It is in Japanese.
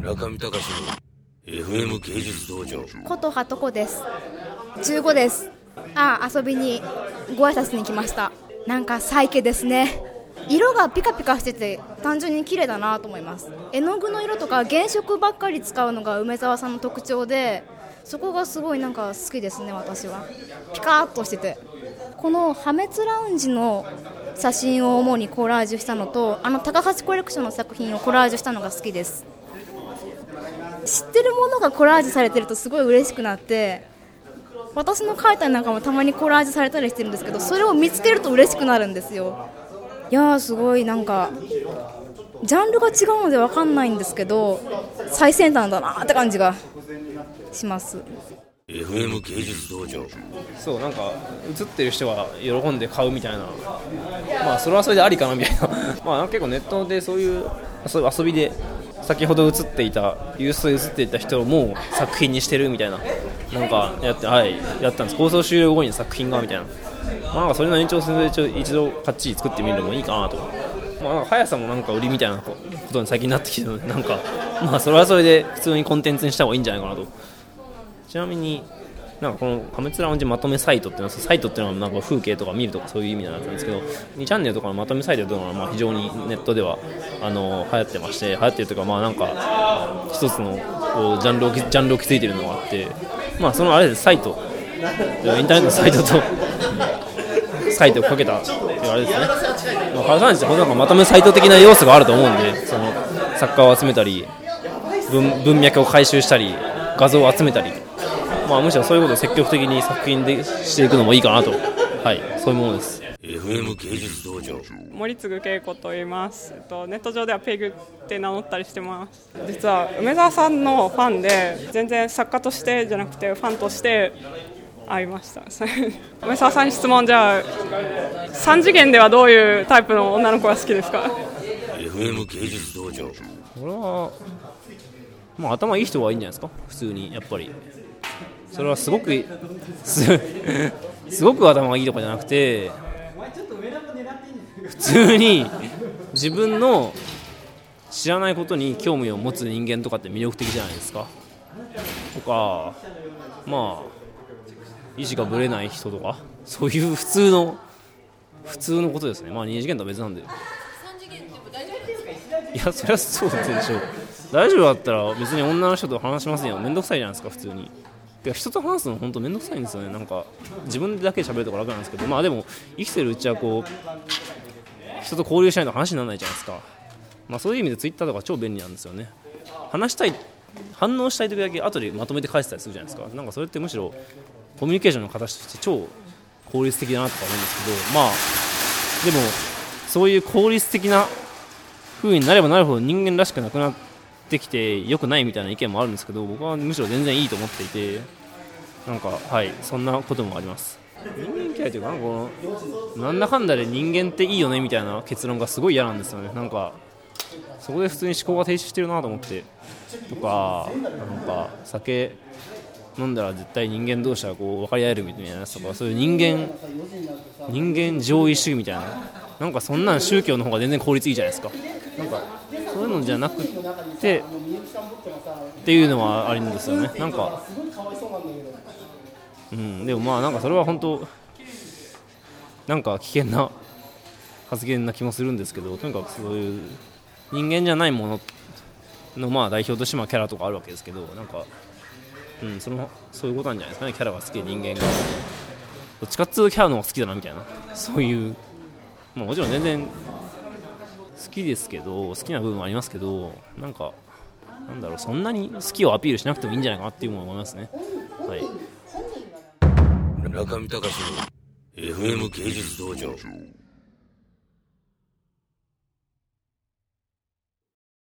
中見隆の FM 芸術道場。琴葉とこです。15です。あ遊びにご挨拶に来ました。なんかサイケですね。色がピカピカしてて単純に綺麗だなと思います。絵の具の色とか原色ばっかり使うのが梅沢さんの特徴でそこがすごいなんか好きですね私は。ピカーッとしてて。この破滅ラウンジの写真を主にコラージュしたのとあの高橋コレクションの作品をコラージュしたのが好きです。知ってるものがコラージュされてるとすごい嬉しくなって私の描いたなんかもたまにコラージュされたりしてるんですけどそれを見つけると嬉しくなるんですよ。いやーすごいなんかジャンルが違うので分かんないんですけど最先端だなって感じがします。FM 芸術道場。そうなんか映ってる人が喜んで買うみたいな。まあそれはそれでありかなみたいな。まあ結構ネットでそういう遊びで先ほど映っていたユースで映っていた人も作品にしてるみたいななんかやってはいやったんです。放送終了後に作品がみたいな。まあなんかそれの延長線で一応一度かっちり作ってみるのもいいかなと。まあなんか速さもなんか売りみたいなことに最近なってきてるのでなんかまあそれはそれで普通にコンテンツにした方がいいんじゃないかなと。ちなみになんかこの破滅ラウンジまとめサイトっていうのはサイトっていうのはなんか風景とか見るとかそういう意味なんですけど2チャンネルとかのまとめサイトというのはまあ非常にネットではあの流行ってまして流行ってるというかまあなんか一つのこうジャンルをジャンルを築いているのがあってまあそのあれですサイトインターネットのサイトとサイトをかけたっていうあれですね、まあ、原さんってなんかまとめサイト的な要素があると思うんでその作家を集めたり文文脈を回収したり画像を集めたり。まあ、むしろそういうことを積極的に作品でしていくのもいいかなと、はい、そういうものです。FM 芸術道場。森次恵子と言います、えっと、ネット上ではペグって名乗ったりしてます。実は梅沢さんのファンで全然作家としてじゃなくてファンとして会いました。梅沢さんに質問じゃあ3次元ではどういうタイプの女の子が好きですか？FM 芸術道場。これは、まあ、頭いい人がいいんじゃないですか？普通にやっぱりそれはすごくすすごく頭がいいとかじゃなくて普通に自分の知らないことに興味を持つ人間とかって魅力的じゃないですか。とかまあ意志がぶれない人とかそういう 普通の普通のことですね。まあ2次元とは別なんで。いやそれはそうでしょう。大丈夫だったら別に女の人と話しませんよ。面倒くさいじゃないですか普通にや人と話すの本当面倒くさいんですよね。なんか自分だけ喋るとか楽なんですけど。まあでも生きてるうちはこう人と交流しないと話にならないじゃないですか。まあそういう意味でツイッターとか超便利なんですよね。話したい反応したい時だけ後でまとめて返したりするじゃないですか。なんかそれってむしろコミュニケーションの形として超効率的だなとか思うんですけど。まあでもそういう効率的な風になればなるほど人間らしくなくなってってきて良くないみたいな意見もあるんですけど僕はむしろ全然いいと思っていてなんかはいそんなこともあります。人間嫌いというかなんかこのなんだかんだで人間っていいよねみたいな結論がすごい嫌なんですよね。なんかそこで普通に思考が停止してるなと思って。とかなんか酒飲んだら絶対人間同士はこう分かり合えるみたいなやつとかそういう人間人間上位主義みたいな。なんかそんなん宗教の方が全然効率いいじゃないですか。なんかそういうのじゃなくてっていうのはあるんですよね。なんかうん。でもまあなんかそれは本当なんか危険な発言な気もするんですけどとにかくそういう人間じゃないもののまあ代表としてまキャラとかあるわけですけどなんかうんそのそういうことなんじゃないですかね。キャラが好きで人間が。どっちかっつうキャラの方が好きだなみたいな。そういう。まあもちろん全然好きですけど好きな部分もありますけどなんかなんだろうそんなに好きをアピールしなくてもいいんじゃないかなっていう思いますね。はい。中見隆の FM 芸術道場。